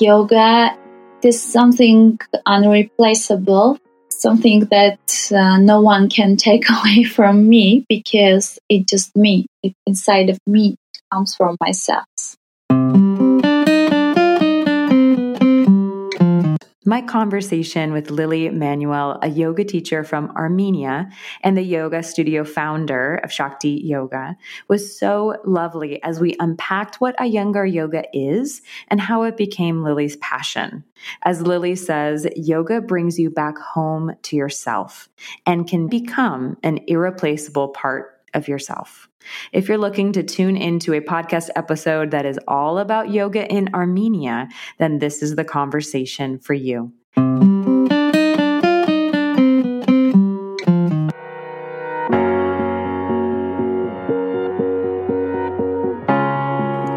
yoga is something unreplaceable, something that uh, no one can take away from me because it's just me. It's inside of me. It comes from myself. My conversation with Lili Manuel, a yoga teacher from Armenia and the yoga studio founder of Shakti Yoga, was so lovely as we unpacked what Iyengar yoga is and how it became Lily's passion. As Lily says, yoga brings you back home to yourself and can become an irreplaceable part of yourself. If you're looking to tune into a podcast episode that is all about yoga in Armenia, then this is the conversation for you.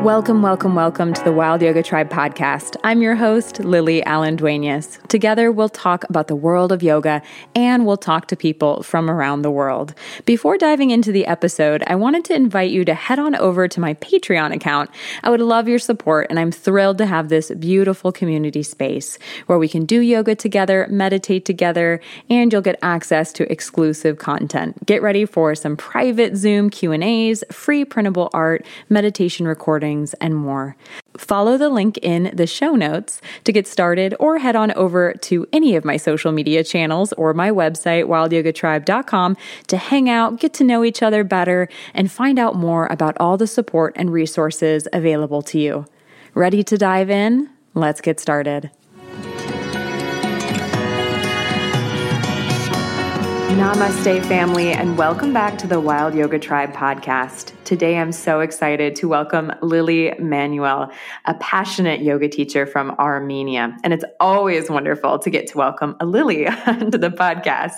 Welcome, welcome, welcome to the Wild Yoga Tribe podcast. I'm your host, Lily Allen Duenas. Together, we'll talk about the world of yoga and we'll talk to people from around the world. Before diving into the episode, I wanted to invite you to head on over to my Patreon account. I would love your support, and I'm thrilled to have this beautiful community space where we can do yoga together, meditate together, and you'll get access to exclusive content. Get ready for some private Zoom Q&As, free printable art, meditation recordings, and more. Follow the link in the show notes to get started or head on over to any of my social media channels or my website, wildyogatribe.com, to hang out, get to know each other better, and find out more about all the support and resources available to you. Ready to dive in? Let's get started. Namaste, family, and welcome back to the Wild Yoga Tribe podcast. Today, I'm so excited to welcome Lili Manuel, a passionate yoga teacher from Armenia. And it's always wonderful to get to welcome a Lily onto the podcast.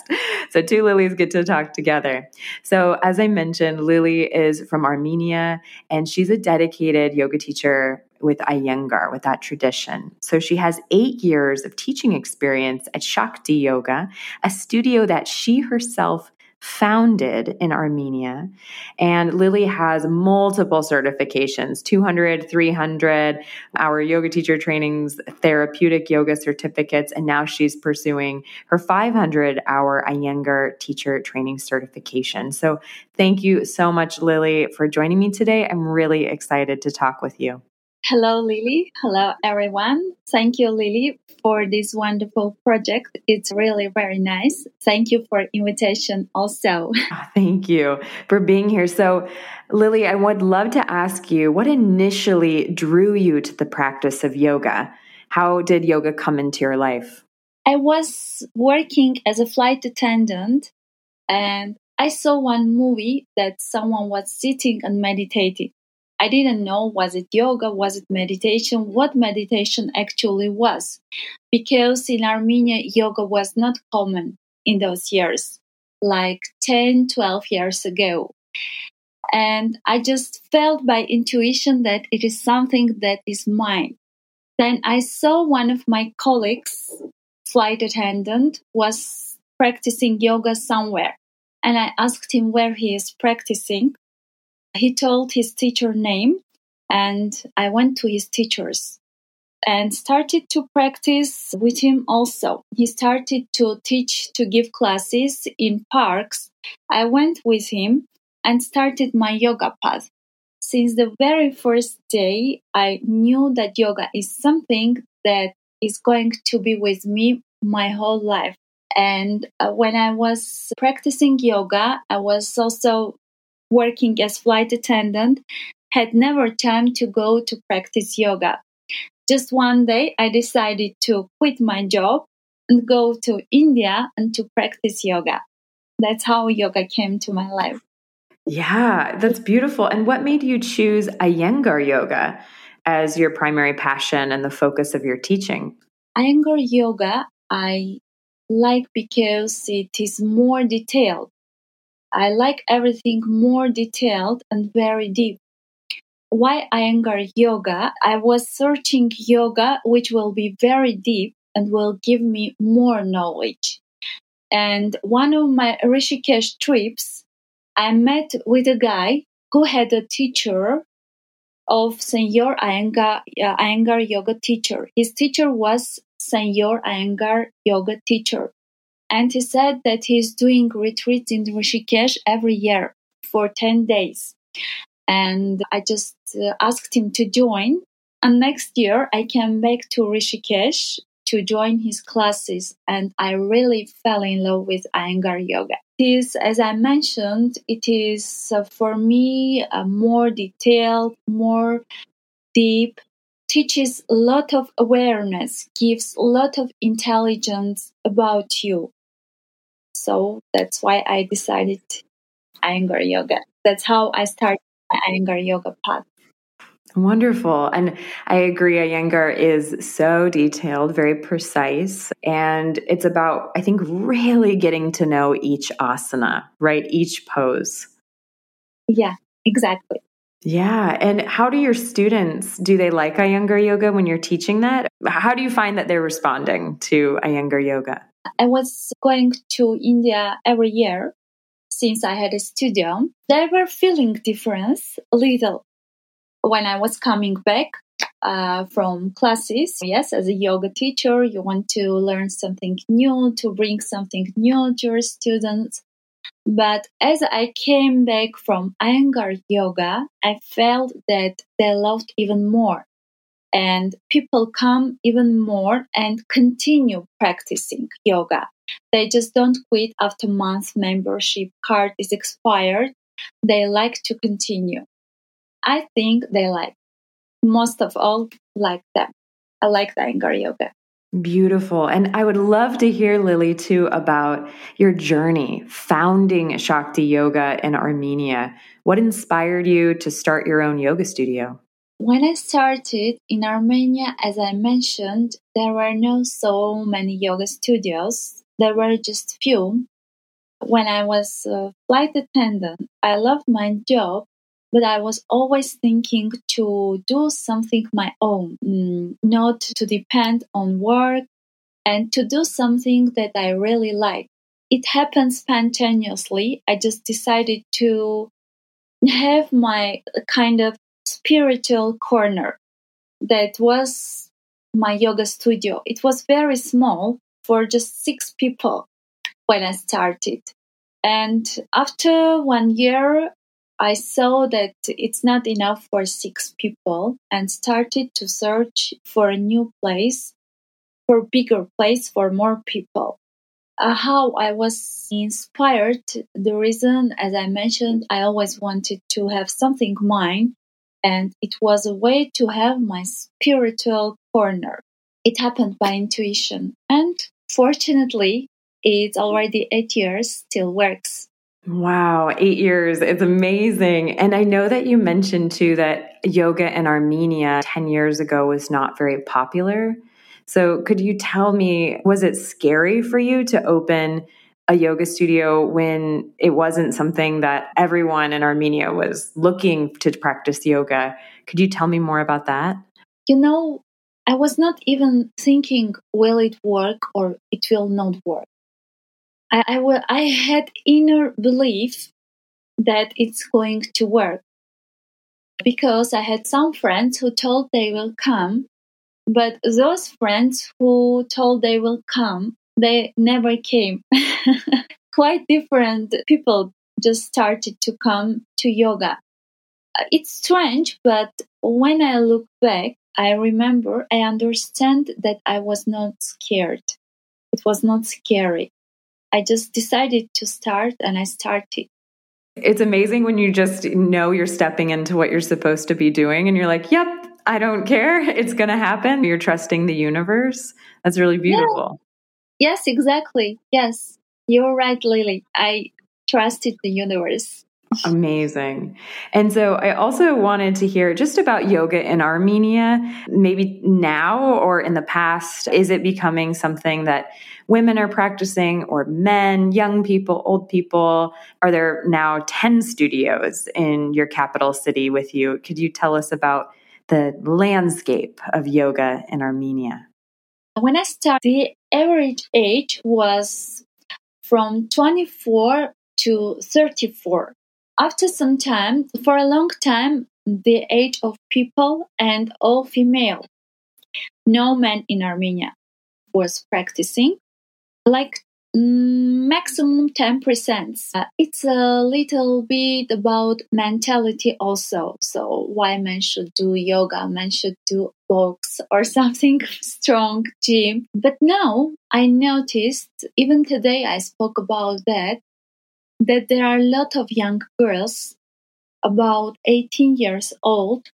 So, two Lilies get to talk together. So, as I mentioned, Lily is from Armenia and she's a dedicated yoga teacher with Iyengar, with that tradition. So she has eight years of teaching experience at Shakti Yoga, a studio that she herself founded in Armenia. And Lily has multiple certifications 200, 300 hour yoga teacher trainings, therapeutic yoga certificates, and now she's pursuing her 500 hour Iyengar teacher training certification. So thank you so much, Lily, for joining me today. I'm really excited to talk with you. Hello, Lily. Hello, everyone. Thank you, Lily, for this wonderful project. It's really very nice. Thank you for invitation also. Ah, thank you for being here. So, Lily, I would love to ask you what initially drew you to the practice of yoga? How did yoga come into your life? I was working as a flight attendant and I saw one movie that someone was sitting and meditating. I didn't know was it yoga, was it meditation, what meditation actually was. Because in Armenia, yoga was not common in those years, like 10, 12 years ago. And I just felt by intuition that it is something that is mine. Then I saw one of my colleagues, flight attendant, was practicing yoga somewhere. And I asked him where he is practicing he told his teacher name and I went to his teachers and started to practice with him also. He started to teach, to give classes in parks. I went with him and started my yoga path. Since the very first day, I knew that yoga is something that is going to be with me my whole life. And uh, when I was practicing yoga, I was also working as flight attendant, had never time to go to practice yoga. Just one day, I decided to quit my job and go to India and to practice yoga. That's how yoga came to my life. Yeah, that's beautiful. And what made you choose Iyengar yoga as your primary passion and the focus of your teaching? Iyengar yoga, I like because it is more detailed. I like everything more detailed and very deep. Why Iyengar yoga? I was searching yoga which will be very deep and will give me more knowledge. And one of my Rishikesh trips, I met with a guy who had a teacher of Senor Iyengar, uh, Iyengar yoga teacher. His teacher was Senor Iyengar yoga teacher. And he said that he's doing retreats in Rishikesh every year for 10 days. And I just uh, asked him to join. And next year I came back to Rishikesh to join his classes and I really fell in love with Iyengar yoga. It is, as I mentioned, it is uh, for me a more detailed, more deep, teaches a lot of awareness, gives a lot of intelligence about you. So that's why I decided Iyengar yoga. That's how I started my Iyengar yoga path. Wonderful. And I agree, Iyengar is so detailed, very precise. And it's about, I think, really getting to know each asana, right? Each pose. Yeah, exactly. Yeah. And how do your students, do they like Iyengar yoga when you're teaching that? How do you find that they're responding to Iyengar yoga? I was going to India every year since I had a studio. They were feeling difference a little when I was coming back uh, from classes, yes, as a yoga teacher, you want to learn something new, to bring something new to your students. But as I came back from Iyengar yoga, I felt that they loved even more. And people come even more and continue practicing yoga. They just don't quit after month membership card is expired. They like to continue. I think they like most of all like them. I like the Iyengar yoga. Beautiful. And I would love to hear, Lily, too, about your journey founding Shakti Yoga in Armenia. What inspired you to start your own yoga studio? When I started in Armenia, as I mentioned, there were no so many yoga studios. There were just few. When I was a flight attendant, I loved my job but I was always thinking to do something my own, mm, not to depend on work and to do something that I really like. It happened spontaneously. I just decided to have my kind of spiritual corner that was my yoga studio. It was very small for just six people when I started. And after one year, I saw that it's not enough for six people and started to search for a new place, for bigger place for more people. Uh, how I was inspired, the reason, as I mentioned, I always wanted to have something mine, and it was a way to have my spiritual corner. It happened by intuition, and fortunately, it's already eight years, still works. Wow, eight years. It's amazing. And I know that you mentioned too that yoga in Armenia 10 years ago was not very popular. So could you tell me, was it scary for you to open a yoga studio when it wasn't something that everyone in Armenia was looking to practice yoga? Could you tell me more about that? You know, I was not even thinking, will it work or it will not work. I, I, had inner belief that it's going to work because I had some friends who told they will come, but those friends who told they will come, they never came. Quite different people just started to come to yoga. Uh, it's strange, but when I look back, I remember, I understand that I was not scared. It was not scary. I just decided to start and I started. It's amazing when you just know you're stepping into what you're supposed to be doing and you're like, yep, I don't care. It's going to happen. You're trusting the universe. That's really beautiful. Yes, exactly. Yes, you're right, Lily. I trusted the universe. Amazing. And so I also wanted to hear just about yoga in Armenia, maybe now or in the past. Is it becoming something that women are practicing or men, young people, old people? Are there now 10 studios in your capital city with you? Could you tell us about the landscape of yoga in Armenia? When I started, the average age was from 24 to 34 after some time, for a long time, the age of people and all female. No man in Armenia was practicing. Like maximum 10%. Uh, it's a little bit about mentality also. So why men should do yoga, men should do box or something strong gym. But now I noticed, even today I spoke about that, that there are a lot of young girls about 18 years old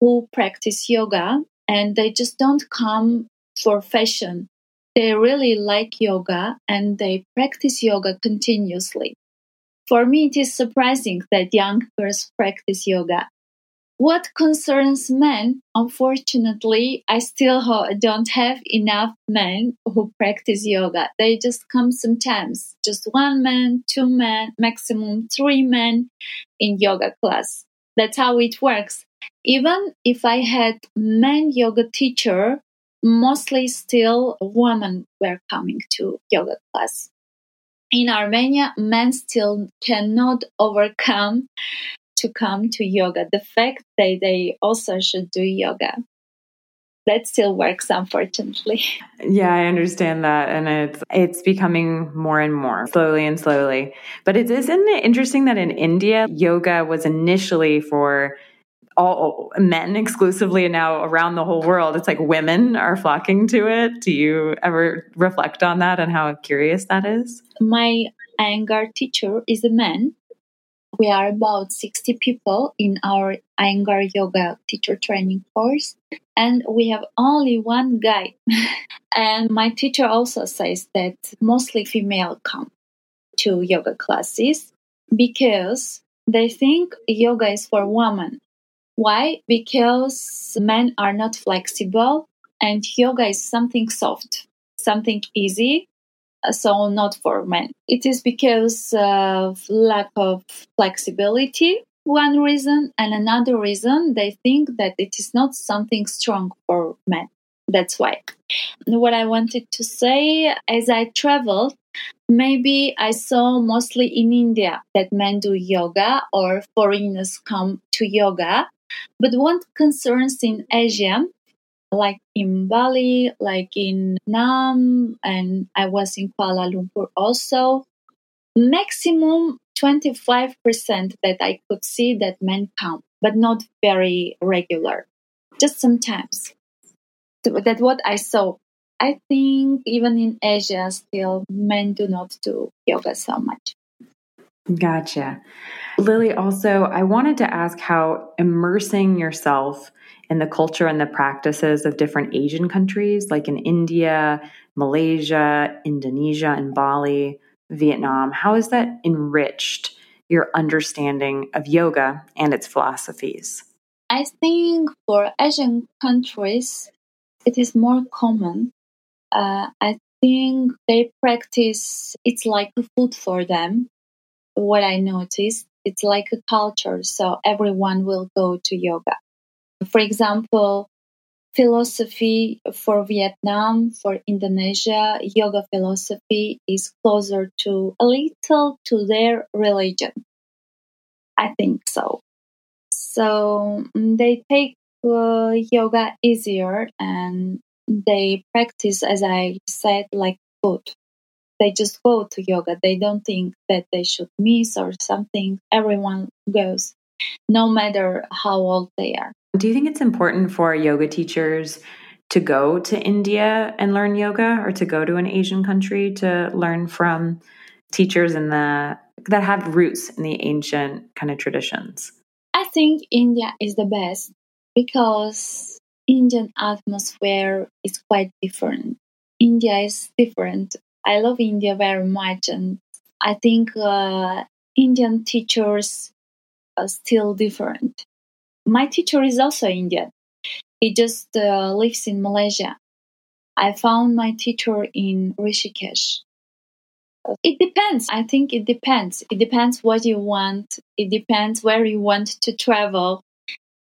who practice yoga and they just don't come for fashion they really like yoga and they practice yoga continuously. For me, it is surprising that young girls practice yoga. What concerns men, unfortunately, I still don't have enough men who practice yoga. They just come sometimes, just one man, two men, maximum three men in yoga class. That's how it works. Even if I had men yoga teacher, mostly still women were coming to yoga class. In Armenia, men still cannot overcome to come to yoga. The fact that they also should do yoga. That still works, unfortunately. Yeah, I understand that, and it's it's becoming more and more slowly and slowly. But it isn't it interesting that in India, yoga was initially for all men exclusively and now around the whole world it's like women are flocking to it. Do you ever reflect on that and how curious that is? My Iyengar teacher is a man. We are about 60 people in our Iyengar yoga teacher training course and we have only one guy. And my teacher also says that mostly female come to yoga classes because they think yoga is for women why? Because men are not flexible and yoga is something soft, something easy, uh, so not for men. It is because of lack of flexibility, one reason, and another reason they think that it is not something strong for men. That's why. What I wanted to say as I traveled, maybe I saw mostly in India that men do yoga or foreigners come to yoga but what concerns in Asia, like in Bali, like in Nam, and I was in Kuala Lumpur also, maximum 25% that I could see that men come, but not very regular, just sometimes. That what I saw. I think even in Asia, still men do not do yoga so much. Gotcha. Lily, also, I wanted to ask how immersing yourself in the culture and the practices of different Asian countries, like in India, Malaysia, Indonesia, and Bali, Vietnam, how has that enriched your understanding of yoga and its philosophies? I think for Asian countries, it is more common. Uh, I think they practice, it's like food for them what I noticed, it's like a culture, so everyone will go to yoga. For example, philosophy for Vietnam, for Indonesia, yoga philosophy is closer to a little to their religion. I think so. So mm, they take uh, yoga easier and they practice, as I said, like food they just go to yoga. They don't think that they should miss or something. Everyone goes, no matter how old they are. Do you think it's important for yoga teachers to go to India and learn yoga or to go to an Asian country to learn from teachers in the that have roots in the ancient kind of traditions? I think India is the best because Indian atmosphere is quite different. India is different I love India very much, and I think uh, Indian teachers are still different. My teacher is also Indian. He just uh, lives in Malaysia. I found my teacher in Rishikesh. It depends. I think it depends. It depends what you want. It depends where you want to travel,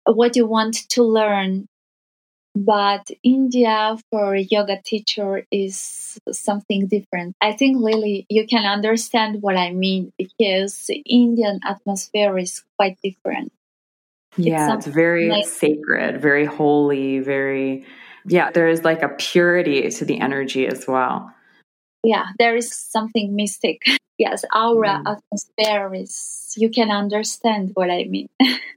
what you want to learn. But India for a yoga teacher is something different. I think Lily, you can understand what I mean because the Indian atmosphere is quite different. Yeah, it's, it's very like, sacred, very holy, very, yeah, there is like a purity to the energy as well. Yeah, there is something mystic. Yes, aura, mm. atmosphere is, you can understand what I mean.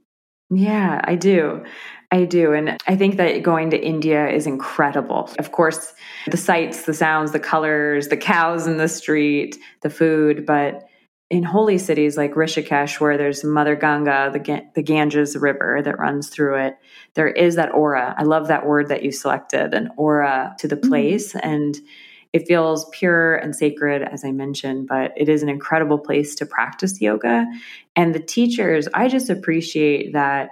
yeah, I do. I do. And I think that going to India is incredible. Of course, the sights, the sounds, the colors, the cows in the street, the food, but in holy cities like Rishikesh, where there's Mother Ganga, the, the Ganges River that runs through it, there is that aura. I love that word that you selected, an aura to the mm-hmm. place. Mm-hmm. And it feels pure and sacred, as I mentioned, but it is an incredible place to practice yoga. And the teachers, I just appreciate that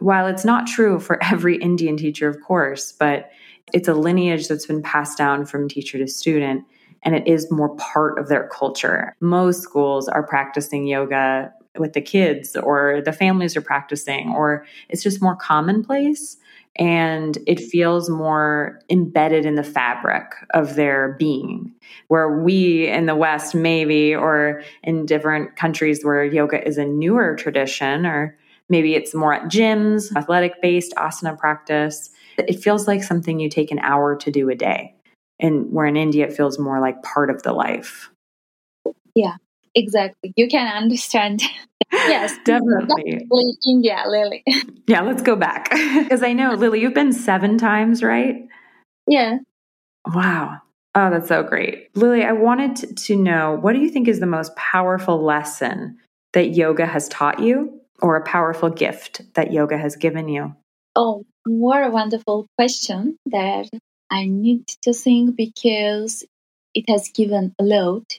while it's not true for every Indian teacher, of course, but it's a lineage that's been passed down from teacher to student and it is more part of their culture. Most schools are practicing yoga with the kids or the families are practicing or it's just more commonplace and it feels more embedded in the fabric of their being where we in the west maybe or in different countries where yoga is a newer tradition or Maybe it's more at gyms, athletic based asana practice. It feels like something you take an hour to do a day. And where in India, it feels more like part of the life. Yeah, exactly. You can understand. yes, definitely. definitely. India, Lily. yeah, let's go back. Because I know, Lily, you've been seven times, right? Yeah. Wow. Oh, that's so great. Lily, I wanted to know what do you think is the most powerful lesson that yoga has taught you or a powerful gift that yoga has given you? Oh, what a wonderful question that I need to think because it has given a lot.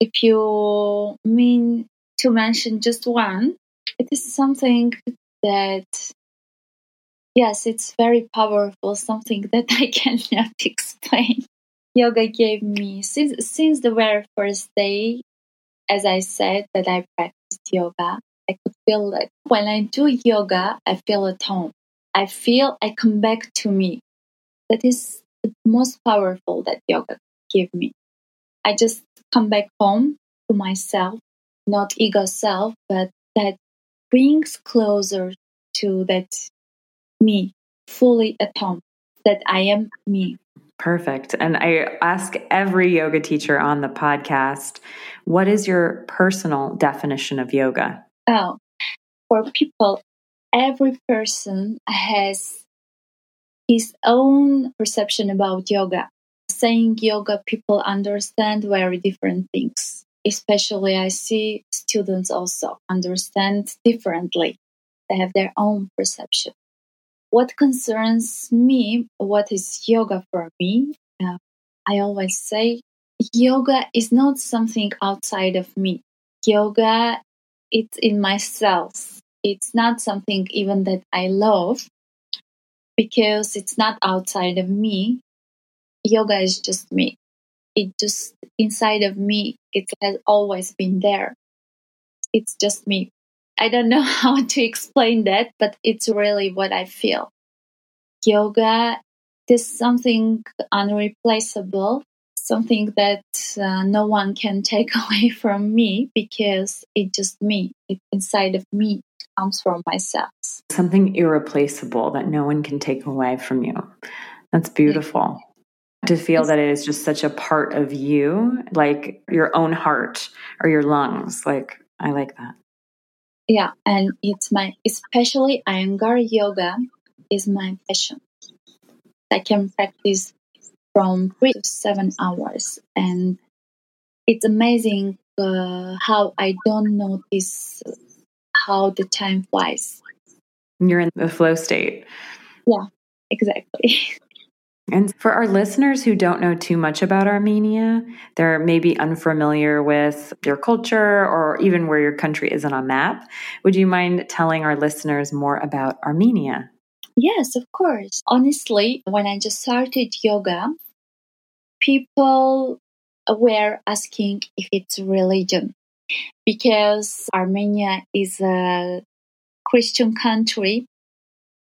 If you mean to mention just one, it is something that, yes, it's very powerful, something that I cannot explain. Yoga gave me, since, since the very first day, as I said, that I practiced yoga, I could feel like when I do yoga, I feel at home. I feel I come back to me. That is the most powerful that yoga give me. I just come back home to myself, not ego self, but that brings closer to that me, fully at home, that I am me. Perfect. And I ask every yoga teacher on the podcast, what is your personal definition of yoga? Oh, for people, every person has his own perception about yoga. Saying yoga, people understand very different things. Especially, I see students also understand differently. They have their own perception. What concerns me, what is yoga for me? Uh, I always say yoga is not something outside of me. Yoga it's in my cells. It's not something even that I love because it's not outside of me. Yoga is just me. It just inside of me. It has always been there. It's just me. I don't know how to explain that, but it's really what I feel. Yoga is something unreplaceable something that uh, no one can take away from me because it's just me. It's inside of me. It comes from myself. Something irreplaceable that no one can take away from you. That's beautiful. To feel that it is just such a part of you, like your own heart or your lungs. Like, I like that. Yeah, and it's my, especially Iyengar yoga is my passion. I can practice from three to seven hours. And it's amazing uh, how I don't notice how the time flies. You're in the flow state. Yeah, exactly. And for our listeners who don't know too much about Armenia, they're maybe unfamiliar with your culture or even where your country is on a map. Would you mind telling our listeners more about Armenia? Yes, of course. Honestly, when I just started yoga, people were asking if it's religion because Armenia is a Christian country.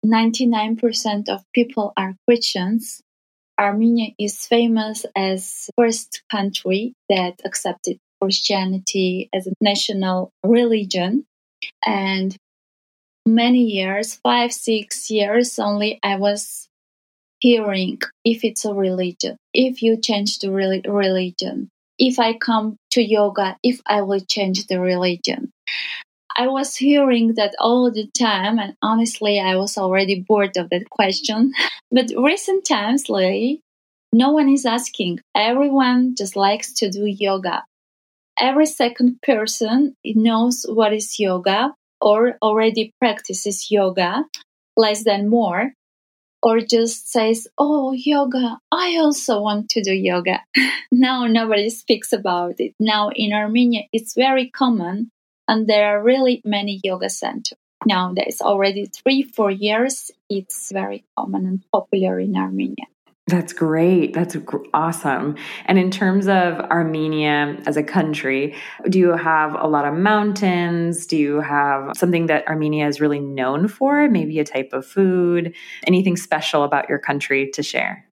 99% of people are Christians. Armenia is famous as first country that accepted Christianity as a national religion. And many years, five, six years only, I was hearing if it's a religion, if you change the religion, if I come to yoga, if I will change the religion. I was hearing that all the time, and honestly, I was already bored of that question. But recent times, Lily, no one is asking. Everyone just likes to do yoga. Every second person knows what is yoga or already practices yoga, less than more or just says, Oh, yoga, I also want to do yoga. now nobody speaks about it. Now in Armenia, it's very common, and there are really many yoga centers. Nowadays, already three, four years, it's very common and popular in Armenia. That's great. That's awesome. And in terms of Armenia as a country, do you have a lot of mountains? Do you have something that Armenia is really known for? Maybe a type of food? Anything special about your country to share?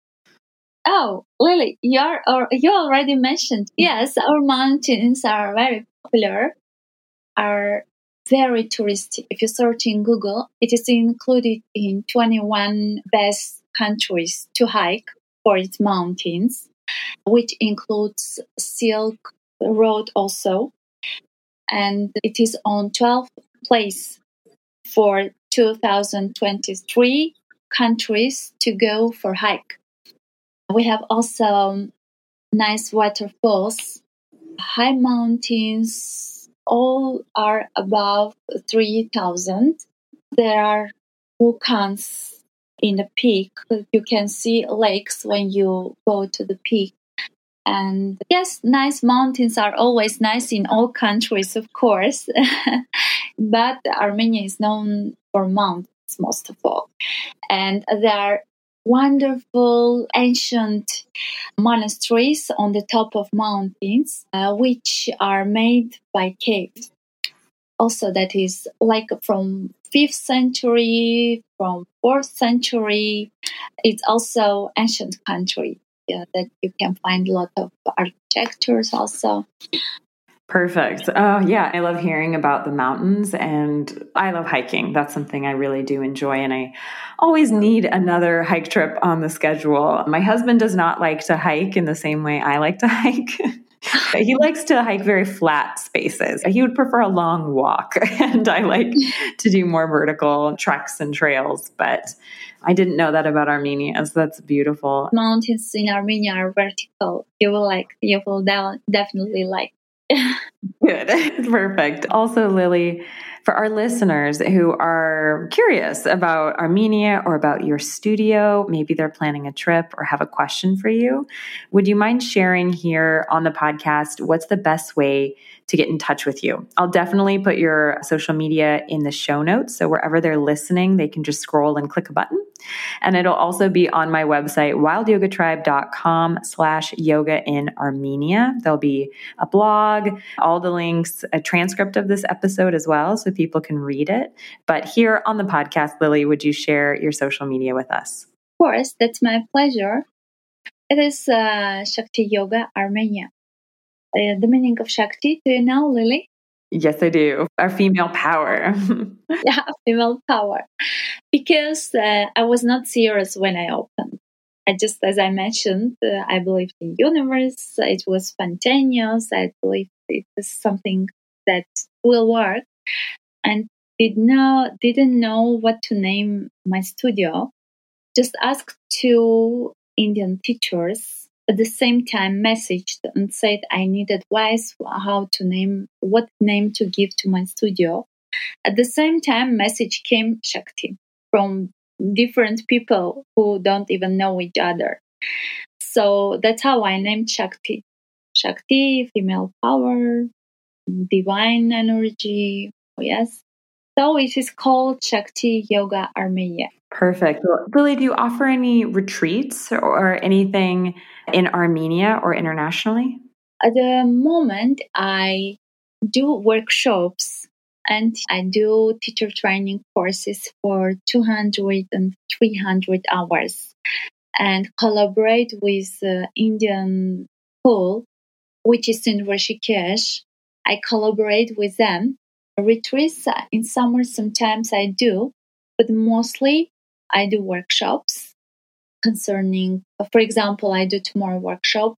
Oh, Lily, you're, or you already mentioned. Mm-hmm. Yes, our mountains are very popular, are very touristy. If you search in Google, it is included in 21 best countries to hike for its mountains, which includes Silk Road also. And it is on 12th place for 2023 countries to go for hike. We have also um, nice waterfalls, high mountains, all are above 3000. There are volcans in the peak. You can see lakes when you go to the peak. And yes, nice mountains are always nice in all countries, of course. but Armenia is known for mountains most of all. And there are wonderful ancient monasteries on the top of mountains, uh, which are made by caves. Also, that is like from 5th century, from 4th century. It's also ancient country yeah, that you can find a lot of architectures also. Perfect. Oh, yeah. I love hearing about the mountains and I love hiking. That's something I really do enjoy. And I always need another hike trip on the schedule. My husband does not like to hike in the same way I like to hike. he likes to hike very flat spaces. He would prefer a long walk, and I like to do more vertical treks and trails. But I didn't know that about Armenia, so that's beautiful. Mountains in Armenia are vertical. You will like, you will definitely like. Good, perfect. Also, Lily, for our listeners who are curious about Armenia or about your studio, maybe they're planning a trip or have a question for you, would you mind sharing here on the podcast what's the best way to get in touch with you? I'll definitely put your social media in the show notes. So wherever they're listening, they can just scroll and click a button. And it'll also be on my website, wildyogatribe.com slash yoga in Armenia. There'll be a blog, all the links, a transcript of this episode as well. So people can read it. But here on the podcast, Lily, would you share your social media with us? Of course, that's my pleasure. It is uh, Shakti Yoga Armenia. Uh, the meaning of Shakti, do you know, Lily? Yes, I do. Our female power. yeah, female power. Because uh, I was not serious when I opened. I just, as I mentioned, uh, I believed in universe. It was spontaneous. I believed it was something that will work, and did not didn't know what to name my studio. Just asked two Indian teachers at the same time messaged and said I need advice how to name what name to give to my studio. At the same time, message came Shakti from different people who don't even know each other. So that's how I named Shakti. Shakti, female power, divine energy. Oh, Yes. So it is called Shakti Yoga Armenia. Perfect. Well, Lily, do you offer any retreats or anything in Armenia or internationally? At the moment, I do workshops and I do teacher training courses for 200 and 300 hours and collaborate with the Indian school, which is in Rishikesh. I collaborate with them retreats in summer sometimes I do, but mostly I do workshops concerning, for example, I do tomorrow workshop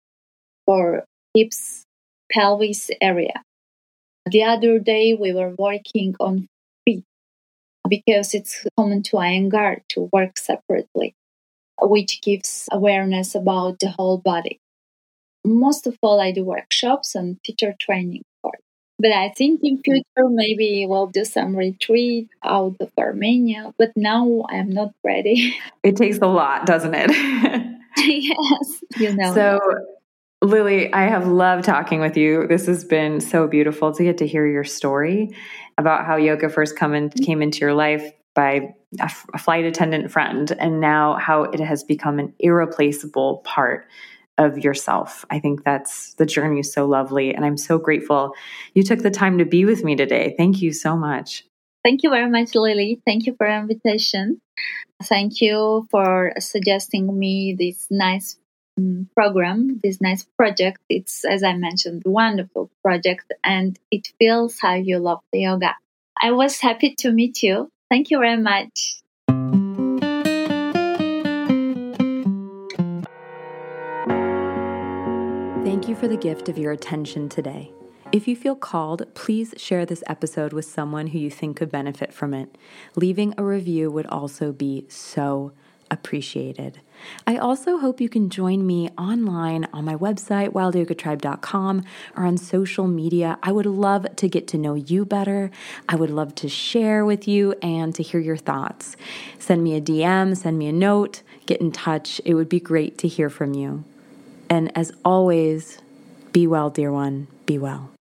for hips, pelvis area. The other day we were working on feet because it's common to Iyengar to work separately, which gives awareness about the whole body. Most of all, I do workshops and teacher training part. But I think in future maybe we'll do some retreat out of Armenia. But now I'm not ready. It takes a lot, doesn't it? yes, you know. So Lily, I have loved talking with you. This has been so beautiful to get to hear your story about how yoga first come in, mm-hmm. came into your life by a, a flight attendant friend, and now how it has become an irreplaceable part of yourself. I think that's the journey is so lovely. And I'm so grateful you took the time to be with me today. Thank you so much. Thank you very much, Lily. Thank you for your invitation. Thank you for suggesting me this nice um, program, this nice project. It's, as I mentioned, wonderful project, and it feels how you love the yoga. I was happy to meet you. Thank you very much. For the gift of your attention today. If you feel called, please share this episode with someone who you think could benefit from it. Leaving a review would also be so appreciated. I also hope you can join me online on my website, wildyogatribe.com, or on social media. I would love to get to know you better. I would love to share with you and to hear your thoughts. Send me a DM, send me a note, get in touch. It would be great to hear from you. And as always, be well, dear one. Be well.